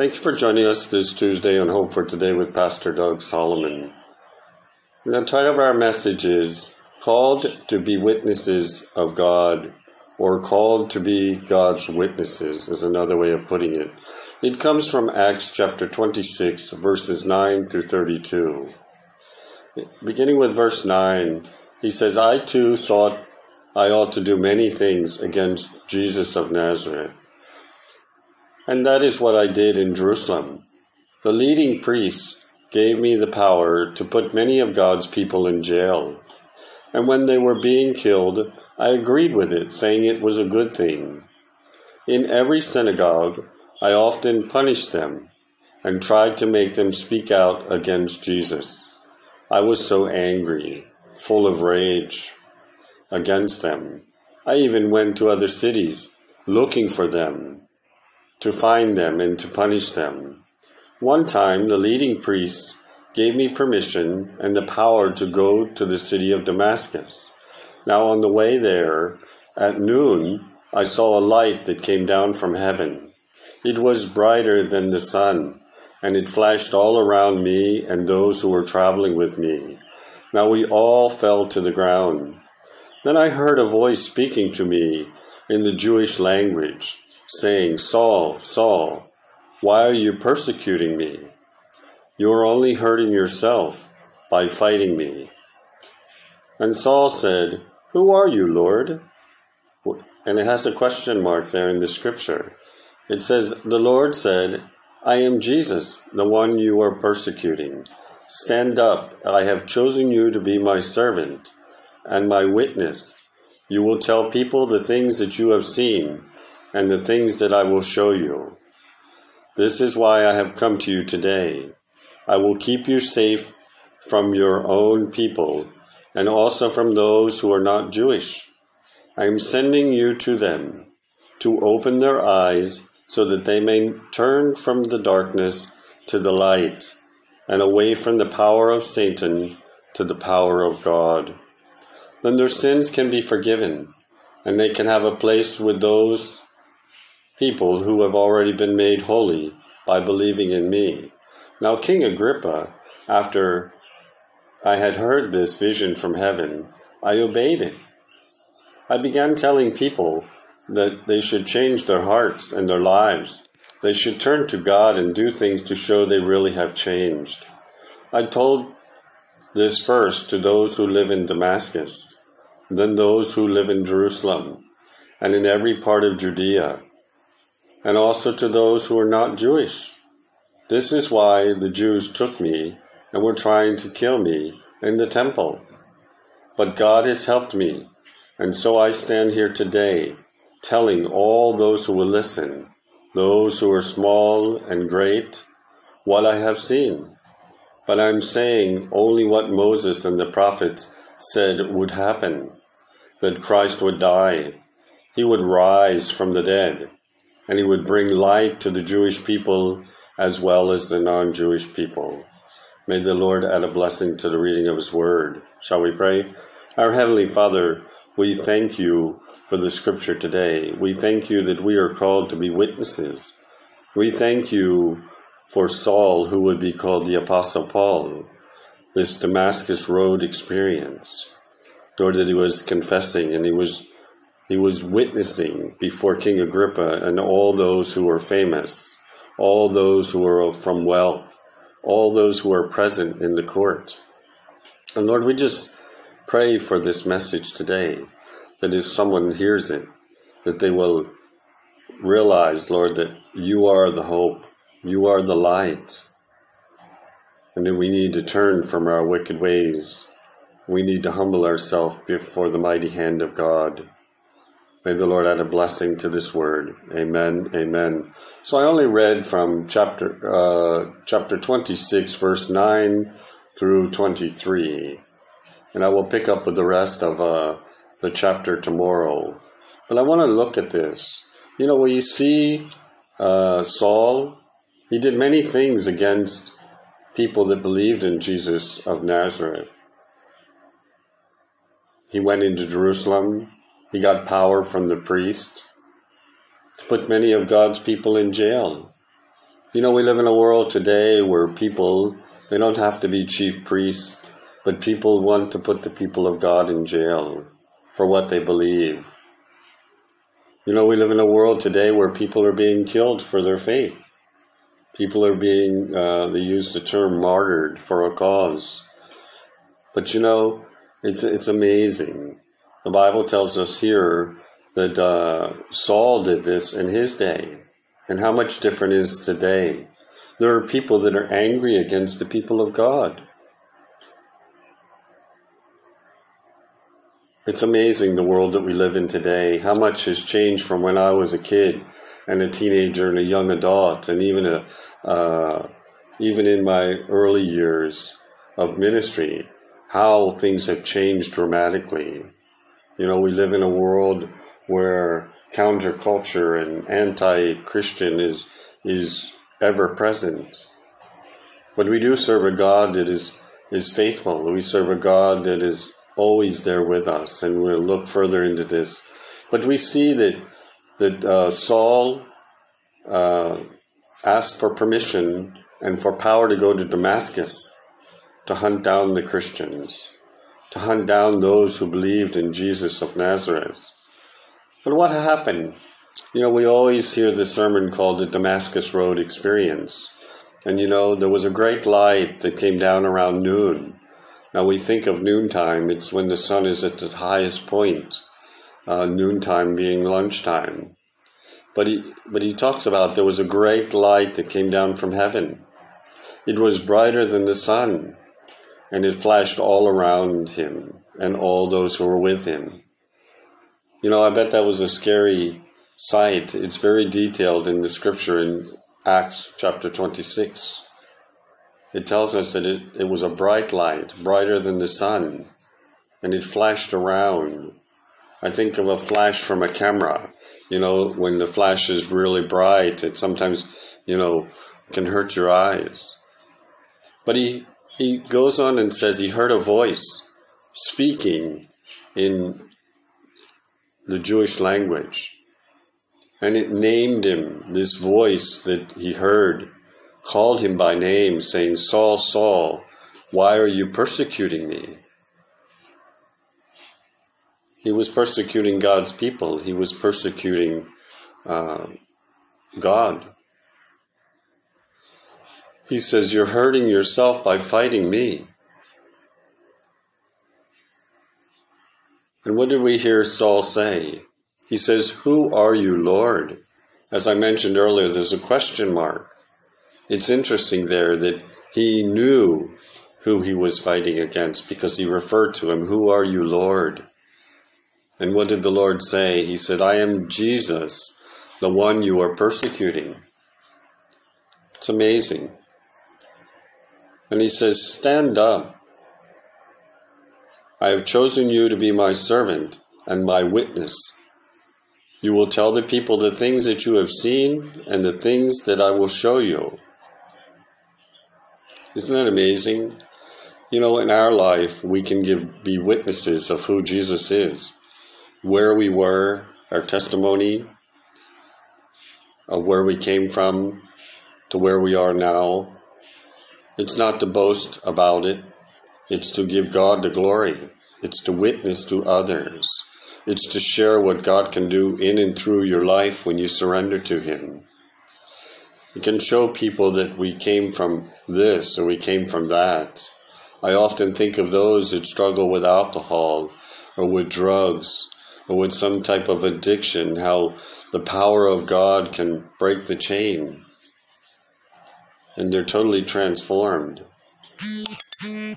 Thank you for joining us this Tuesday on Hope for Today with Pastor Doug Solomon. The title of our message is Called to be Witnesses of God, or Called to be God's Witnesses, is another way of putting it. It comes from Acts chapter 26, verses 9 through 32. Beginning with verse 9, he says, I too thought I ought to do many things against Jesus of Nazareth. And that is what I did in Jerusalem. The leading priests gave me the power to put many of God's people in jail. And when they were being killed, I agreed with it, saying it was a good thing. In every synagogue, I often punished them and tried to make them speak out against Jesus. I was so angry, full of rage against them. I even went to other cities looking for them, to find them and to punish them. One time, the leading priests gave me permission and the power to go to the city of Damascus. Now, on the way there, at noon, I saw a light that came down from heaven. It was brighter than the sun, and it flashed all around me and those who were traveling with me. Now we all fell to the ground. Then I heard a voice speaking to me in the Jewish language, saying, Saul, Saul, why are you persecuting me? You are only hurting yourself by fighting me. And Saul said, Who are you, Lord? And it has a question mark there in the scripture. It says, The Lord said, I am Jesus, the one you are persecuting. Stand up, I have chosen you to be my servant and my witness. You will tell people the things that you have seen and the things that I will show you. This is why I have come to you today. I will keep you safe from your own people and also from those who are not Jewish. I am sending you to them to open their eyes so that they may turn from the darkness to the light and away from the power of Satan to the power of God then their sins can be forgiven and they can have a place with those people who have already been made holy by believing in me. Now, King Agrippa, after I had heard this vision from heaven, I obeyed it. I began telling people that they should change their hearts and their lives. They should turn to God and do things to show they really have changed. I told this first to those who live in Damascus then those who live in Jerusalem and in every part of Judea, and also to those who are not Jewish. This is why the Jews took me and were trying to kill me in the temple. But God has helped me, and so I stand here today telling all those who will listen, those who are small and great, what I have seen. But I'm saying only what Moses and the prophets said would happen that Christ would die, he would rise from the dead, and he would bring light to the Jewish people as well as the non Jewish people. May the Lord add a blessing to the reading of his word. Shall we pray? Our Heavenly Father, we thank you for the scripture today. We thank you that we are called to be witnesses. We thank you for Saul, who would be called the Apostle Paul, this Damascus Road experience. Lord, that he was confessing and he was he was witnessing before King Agrippa and all those who were famous, all those who were from wealth, all those who were present in the court. And Lord, we just pray for this message today that if someone hears it, that they will realize, Lord, that you are the hope, you are the light, and that we need to turn from our wicked ways we need to humble ourselves before the mighty hand of God. May the Lord add a blessing to this word. Amen. Amen. So I only read from chapter uh, chapter 26, verse 9 through 23, and I will pick up with the rest of uh, the chapter tomorrow. But I want to look at this. You know, we see uh, Saul. He did many things against people that believed in Jesus of Nazareth. He went into Jerusalem. He got power from the priest to put many of God's people in jail. You know, we live in a world today where people, they don't have to be chief priests, but people want to put the people of God in jail for what they believe. You know, we live in a world today where people are being killed for their faith. People are being, uh, they use the term martyred for a cause. But you know, it's, it's amazing. The Bible tells us here that uh, Saul did this in his day, and how much different is today. There are people that are angry against the people of God. It's amazing the world that we live in today, how much has changed from when I was a kid and a teenager and a young adult, and even a, uh, even in my early years of ministry, how things have changed dramatically. You know, we live in a world where counterculture and anti-Christian is is ever present. But we do serve a God that is is faithful. We serve a God that is always there with us, and we'll look further into this. But we see that that uh, Saul uh, asked for permission and for power to go to Damascus to hunt down the Christians, to hunt down those who believed in Jesus of Nazareth. But what happened? You know, we always hear the sermon called the Damascus Road Experience. And you know, there was a great light that came down around noon. Now we think of noontime, it's when the sun is at the highest point, uh, noontime being lunchtime. But he, but he talks about there was a great light that came down from heaven. It was brighter than the sun, and it flashed all around him and all those who were with him. You know, I bet that was a scary sight. It's very detailed in the scripture in Acts chapter 26 it tells us that it, it was a bright light, brighter than the sun, and it flashed around. I think of a flash from a camera. You know, when the flash is really bright, it sometimes, you know, can hurt your eyes. But he, he goes on and says he heard a voice speaking in the Jewish language. And it named him, this voice that he heard called him by name, saying, Saul, Saul, why are you persecuting me? He was persecuting God's people, he was persecuting uh, God. He says, You're hurting yourself by fighting me. And what did we hear Saul say? He says, Who are you, Lord? As I mentioned earlier, there's a question mark it's interesting there that he knew who he was fighting against because he referred to him, Who are you, Lord? And what did the Lord say? He said, I am Jesus, the one you are persecuting. It's amazing. And he says, Stand up. I have chosen you to be my servant and my witness. You will tell the people the things that you have seen and the things that I will show you. Isn't that amazing? You know, in our life, we can give be witnesses of who Jesus is, where we were, our testimony of where we came from to where we are now. It's not to boast about it, it's to give God the glory, it's to witness to others, it's to share what God can do in and through your life when you surrender to Him. We can show people that we came from this or we came from that. I often think of those that struggle with alcohol or with drugs or with some type of addiction, how the power of God can break the chain and they're totally transformed. The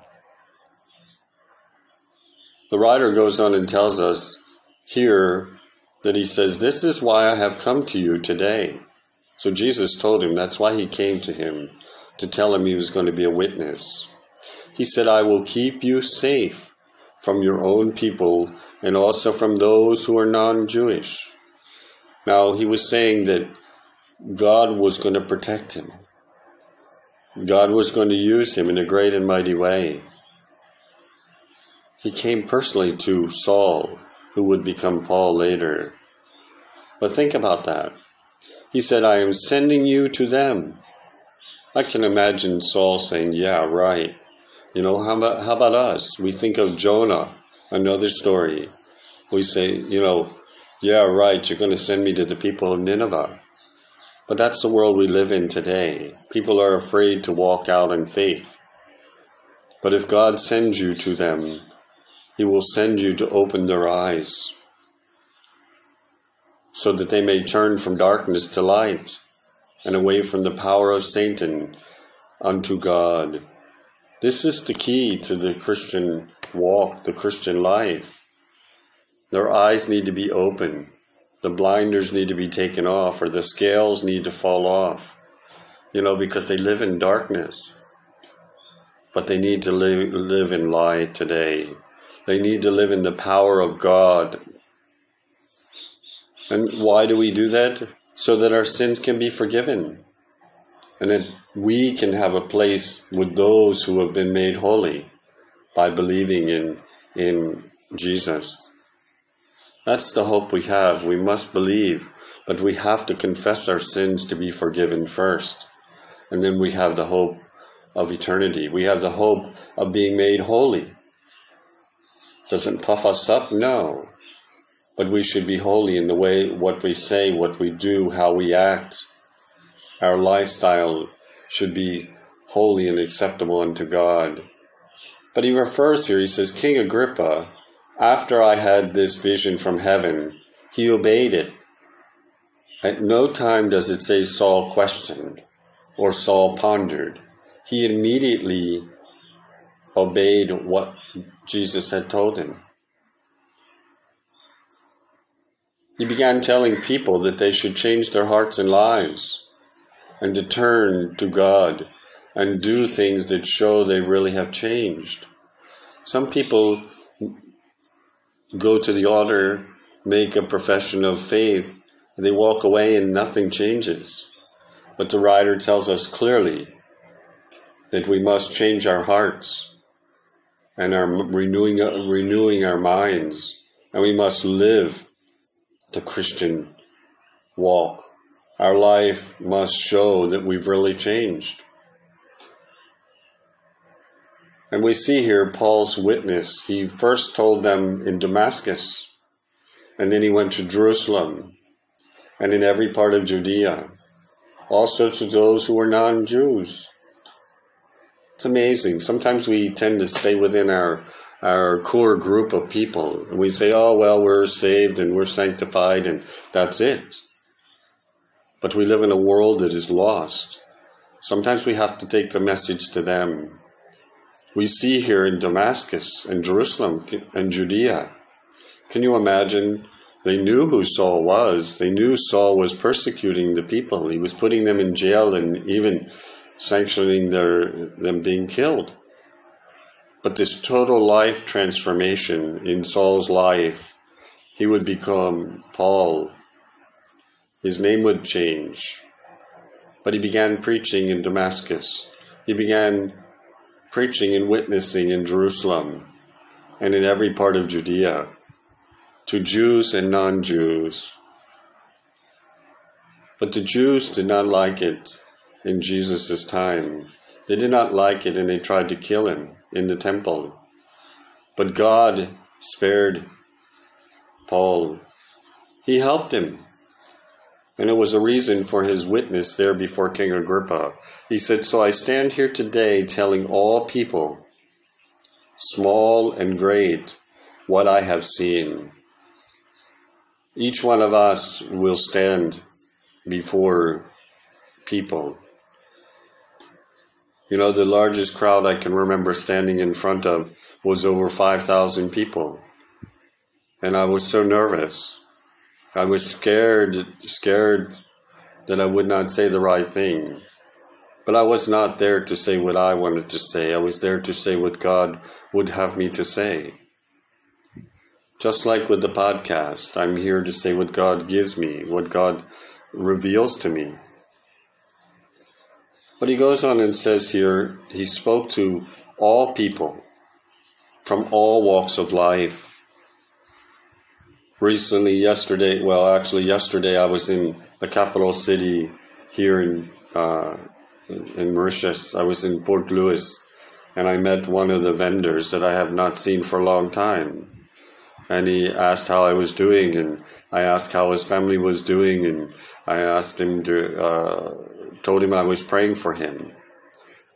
writer goes on and tells us here that he says, This is why I have come to you today. So Jesus told him that's why he came to him, to tell him he was going to be a witness. He said, I will keep you safe from your own people and also from those who are non Jewish. Now, he was saying that God was going to protect him. God was going to use him in a great and mighty way. He came personally to Saul, who would become Paul later. But think about that. He said, I am sending you to them. I can imagine Saul saying, Yeah, right. You know, how about, how about us? We think of Jonah, another story. We say, you know, yeah, right, you're going to send me to the people of Nineveh. But that's the world we live in today. People are afraid to walk out in faith. But if God sends you to them, He will send you to open their eyes so that they may turn from darkness to light and away from the power of Satan unto God. This is the key to the Christian walk, the Christian life. Their eyes need to be open. The blinders need to be taken off, or the scales need to fall off. You know, because they live in darkness. But they need to live, live in light today. They need to live in the power of God. And why do we do that? So that our sins can be forgiven. And that we can have a place with those who have been made holy by believing in, in Jesus. That's the hope we have. We must believe, but we have to confess our sins to be forgiven first. And then we have the hope of eternity. We have the hope of being made holy. Doesn't puff us up? No. But we should be holy in the way what we say, what we do, how we act. Our lifestyle should be holy and acceptable unto God. But he refers here, he says, King Agrippa, after I had this vision from heaven, he obeyed it. At no time does it say Saul questioned or Saul pondered. He immediately obeyed what Jesus had told him. He began telling people that they should change their hearts and lives and to turn to God and do things that show they really have changed. Some people go to the altar, make a profession of faith, and they walk away and nothing changes. But the writer tells us clearly that we must change our hearts and are renewing renewing our minds, and we must live the Christian walk. Our life must show that we've really changed. And we see here Paul's witness. He first told them in Damascus, and then he went to Jerusalem and in every part of Judea, also to those who were non Jews. It's amazing. Sometimes we tend to stay within our our core group of people. And we say, oh, well, we're saved and we're sanctified and that's it. But we live in a world that is lost. Sometimes we have to take the message to them we see here in Damascus and Jerusalem and Judea. Can you imagine? They knew who Saul was. They knew Saul was persecuting the people. He was putting them in jail and even sanctioning their them being killed. But this total life transformation in Saul's life, he would become Paul. His name would change. But he began preaching in Damascus. He began preaching and witnessing in Jerusalem and in every part of Judea to Jews and non Jews. But the Jews did not like it in Jesus' time. They did not like it and they tried to kill him in the temple. But God spared Paul. He helped him. And it was a reason for his witness there before King Agrippa. He said, So I stand here today telling all people, small and great, what I have seen. Each one of us will stand before people. You know, the largest crowd I can remember standing in front of was over 5,000 people. And I was so nervous. I was scared, scared that I would not say the right thing. But I was not there to say what I wanted to say. I was there to say what God would have me to say. Just like with the podcast, I'm here to say what God gives me, what God reveals to me. But he goes on and says here, he spoke to all people from all walks of life recently, yesterday, well, actually, yesterday I was in the capital city here in uh, in Mauritius. I was in Port Louis and I met one of the vendors that I have not seen for a long time. And he asked how I was doing, and I asked how his family was doing, and I asked him to, uh, told him I was praying for him,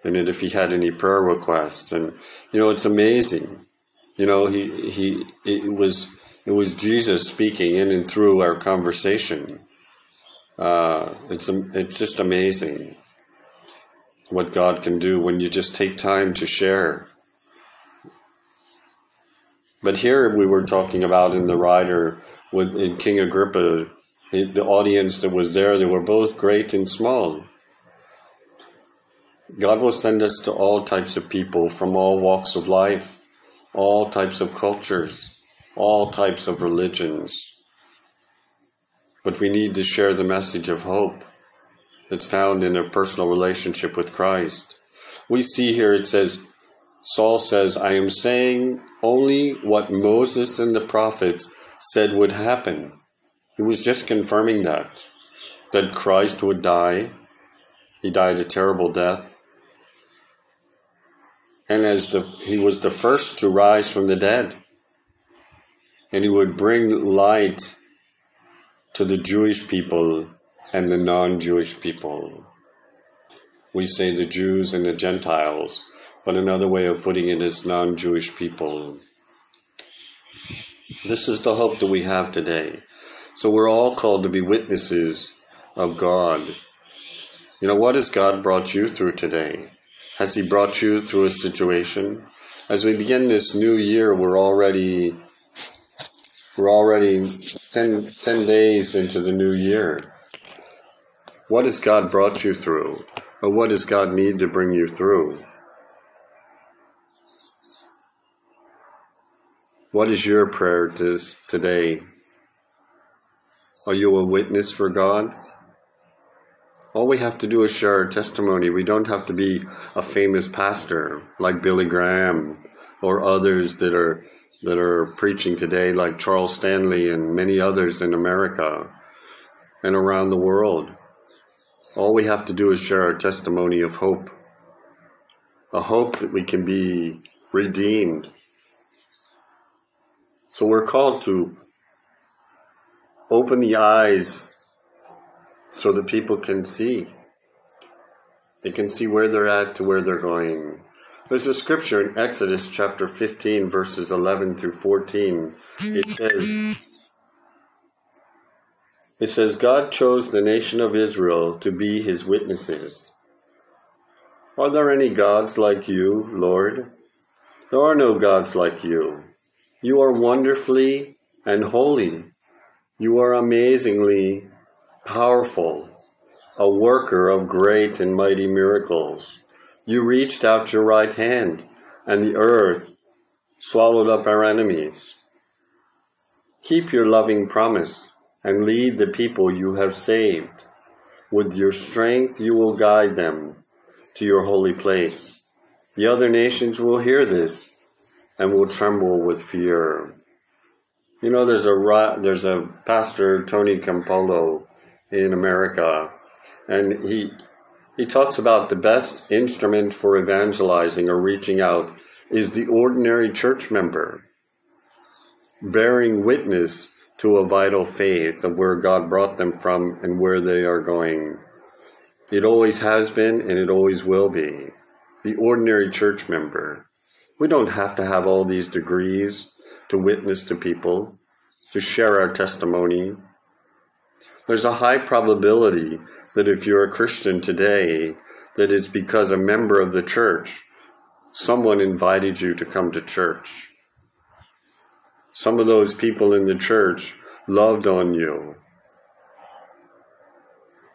and if he had any prayer requests. And you know, it's amazing. You know, he he it was it was Jesus speaking in and through our conversation. Uh, it's it's just amazing what God can do when you just take time to share. But here we were talking about in the rider with in King Agrippa, the audience that was there, they were both great and small. God will send us to all types of people from all walks of life, all types of cultures, all types of religions. But we need to share the message of hope that's found in a personal relationship with Christ. We see here it says, Saul says, I am saying only what Moses and the prophets said would happen. He was just confirming that, that Christ would die. He died a terrible death. And as the, he was the first to rise from the dead, and he would bring light to the Jewish people and the non Jewish people. We say the Jews and the Gentiles, but another way of putting it is non Jewish people. This is the hope that we have today. So we're all called to be witnesses of God. You know, what has God brought you through today? Has He brought you through a situation? As we begin this new year, we're already we're already 10, 10 days into the new year. What has God brought you through? Or what does God need to bring you through? What is your prayer this, today? Are you a witness for God? All we have to do is share our testimony. We don't have to be a famous pastor like Billy Graham or others that are that are preaching today like Charles Stanley and many others in America and around the world. All we have to do is share our testimony of hope. A hope that we can be redeemed. So we're called to open the eyes so that people can see. They can see where they're at to where they're going. There's a scripture in Exodus chapter 15, verses 11 through 14. It says, it says, God chose the nation of Israel to be his witnesses. Are there any gods like you, Lord? There are no gods like you. You are wonderfully and holy. You are amazingly powerful, a worker of great and mighty miracles. You reached out your right hand, and the earth swallowed up our enemies. Keep your loving promise and lead the people you have saved. With your strength, you will guide them to your holy place. The other nations will hear this and will tremble with fear. You know, there's a there's a pastor Tony Campolo in America, and he he talks about the best instrument for evangelizing or reaching out is the ordinary church member, bearing witness to a vital faith of where God brought them from and where they are going. It always has been and it always will be. The ordinary church member. We don't have to have all these degrees to witness to people, to share our testimony. There's a high probability that if you're a Christian today, that it's because a member of the church, someone invited you to come to church. Some of those people in the church loved on you.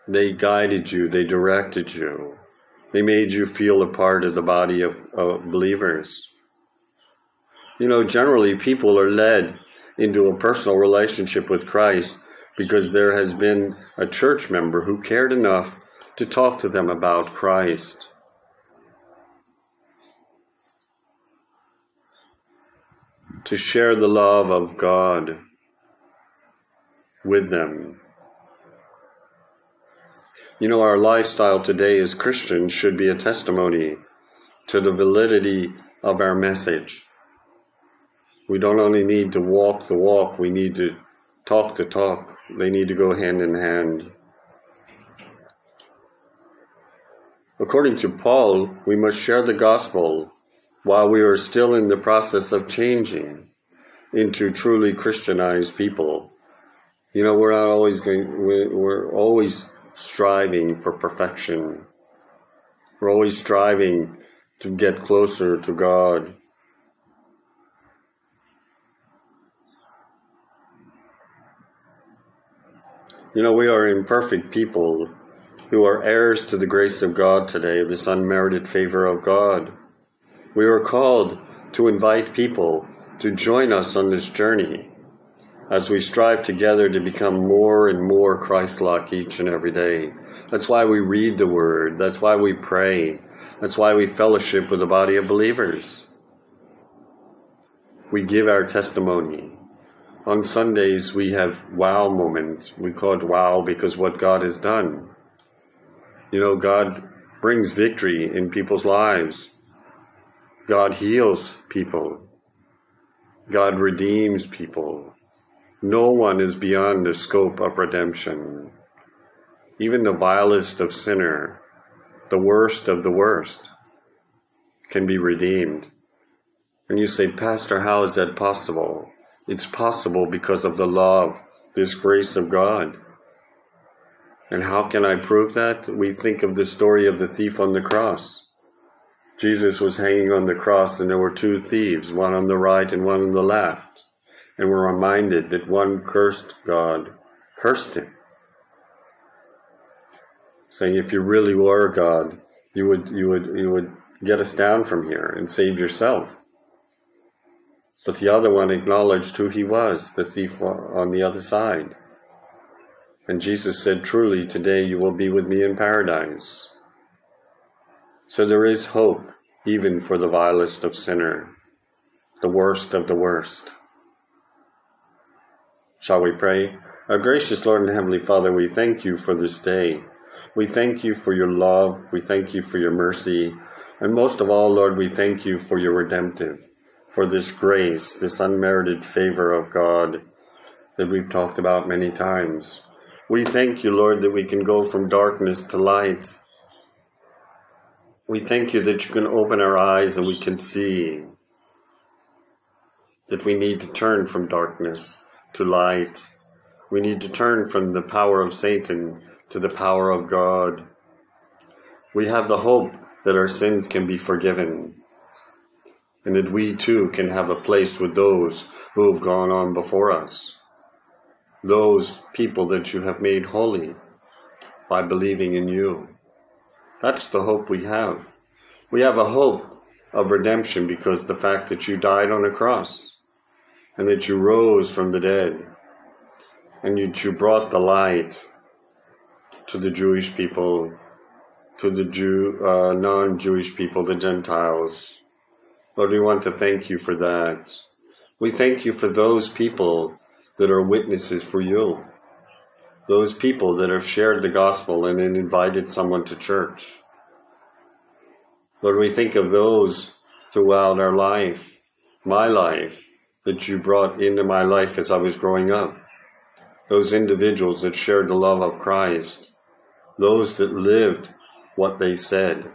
They guided you, they directed you, they made you feel a part of the body of, of believers. You know, generally, people are led into a personal relationship with Christ because there has been a church member who cared enough to talk to them about Christ. to share the love of God with them. You know, our lifestyle today as Christians should be a testimony to the validity of our message. We don't only need to walk the walk, we need to talk the talk. They need to go hand in hand. According to Paul, we must share the gospel while we are still in the process of changing into truly Christianized people. You know, we're not always going, we're, we're always striving for perfection. We're always striving to get closer to God. You know, we are imperfect people who are heirs to the grace of God today, this unmerited favor of God. We are called to invite people to join us on this journey as we strive together to become more and more Christ like each and every day. That's why we read the Word, that's why we pray, that's why we fellowship with the body of believers. We give our testimony. On Sundays, we have wow moments. We call it wow because what God has done. You know, God brings victory in people's lives. God heals people. God redeems people. No one is beyond the scope of redemption. Even the vilest of sinner, the worst of the worst, can be redeemed. And you say, Pastor, how is that possible? It's possible because of the love, this grace of God. And how can I prove that? We think of the story of the thief on the cross. Jesus was hanging on the cross, and there were two thieves, one on the right and one on the left. And we're reminded that one cursed God, cursed him, saying, "If you really were God, you would, you would, you would get us down from here and save yourself." But the other one acknowledged who he was, the thief on the other side. And Jesus said, Truly, today you will be with me in paradise. So there is hope, even for the vilest of sinner, the worst of the worst. Shall we pray? Our gracious Lord and Heavenly Father, we thank you for this day. We thank you for your love. We thank you for your mercy. And most of all, Lord, we thank you for your redemptive, for this grace, this unmerited favor of God that we've talked about many times. We thank you, Lord, that we can go from darkness to light. We thank you that you can open our eyes and we can see that we need to turn from darkness to light. We need to turn from the power of Satan to the power of God. We have the hope that our sins can be forgiven and that we too can have a place with those who have gone on before us those people that you have made holy by believing in you. That's the hope we have. We have a hope of redemption because the fact that you died on a cross and that you rose from the dead and that you brought the light to the Jewish people, to the Jew, uh, non-Jewish people, the Gentiles. Lord, we want to thank you for that. We thank you for those people that are witnesses for you. Those people that have shared the gospel and invited someone to church. Lord, we think of those throughout our life, my life, that you brought into my life as I was growing up. Those individuals that shared the love of Christ. Those that lived what they said.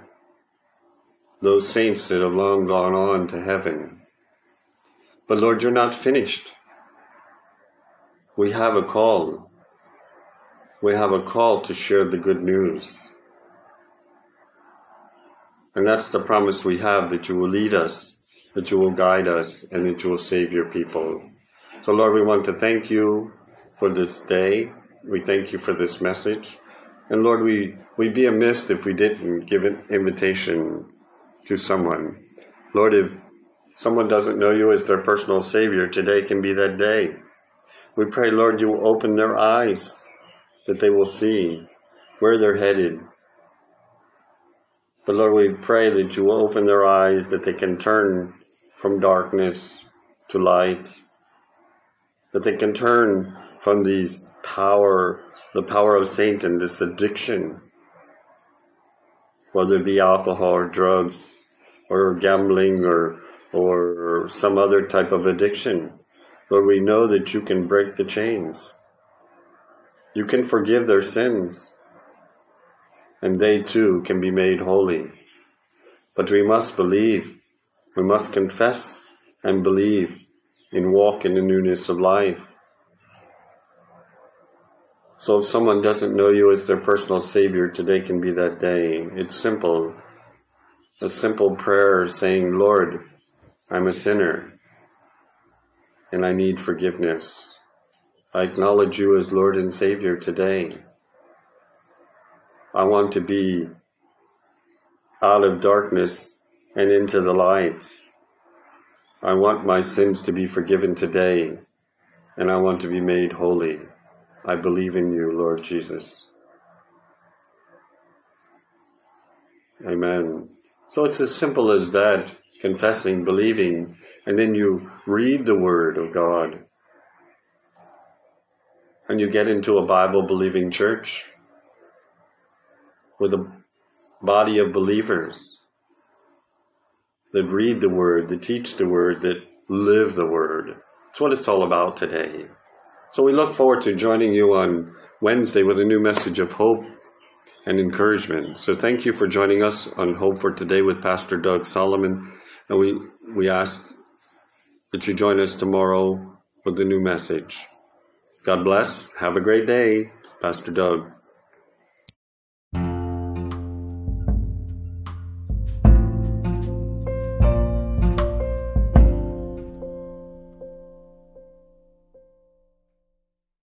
Those saints that have long gone on to heaven. But Lord, you're not finished we have a call. We have a call to share the good news. And that's the promise we have that you will lead us, that you will guide us, and that you will save your people. So, Lord, we want to thank you for this day. We thank you for this message. And Lord, we, we'd be amiss if we didn't give an invitation to someone. Lord, if someone doesn't know you as their personal Savior, today can be that day. We pray, Lord, you will open their eyes that they will see where they're headed. But Lord, we pray that you will open their eyes that they can turn from darkness to light, that they can turn from these power, the power of Satan, this addiction whether it be alcohol or drugs or gambling or or some other type of addiction. Lord, we know that you can break the chains. You can forgive their sins. And they too can be made holy. But we must believe. We must confess and believe and walk in the newness of life. So if someone doesn't know you as their personal Savior, today can be that day. It's simple. A simple prayer saying, Lord, I'm a sinner and I need forgiveness. I acknowledge you as Lord and Savior today. I want to be out of darkness and into the light. I want my sins to be forgiven today, and I want to be made holy. I believe in you, Lord Jesus. Amen. So it's as simple as that confessing, believing, and then you read the Word of God. And you get into a Bible believing church with a body of believers that read the Word, that teach the Word, that live the Word. That's what it's all about today. So we look forward to joining you on Wednesday with a new message of hope and encouragement. So thank you for joining us on Hope for Today with Pastor Doug Solomon. And we, we ask that you join us tomorrow with a new message. God bless. Have a great day, Pastor Doug.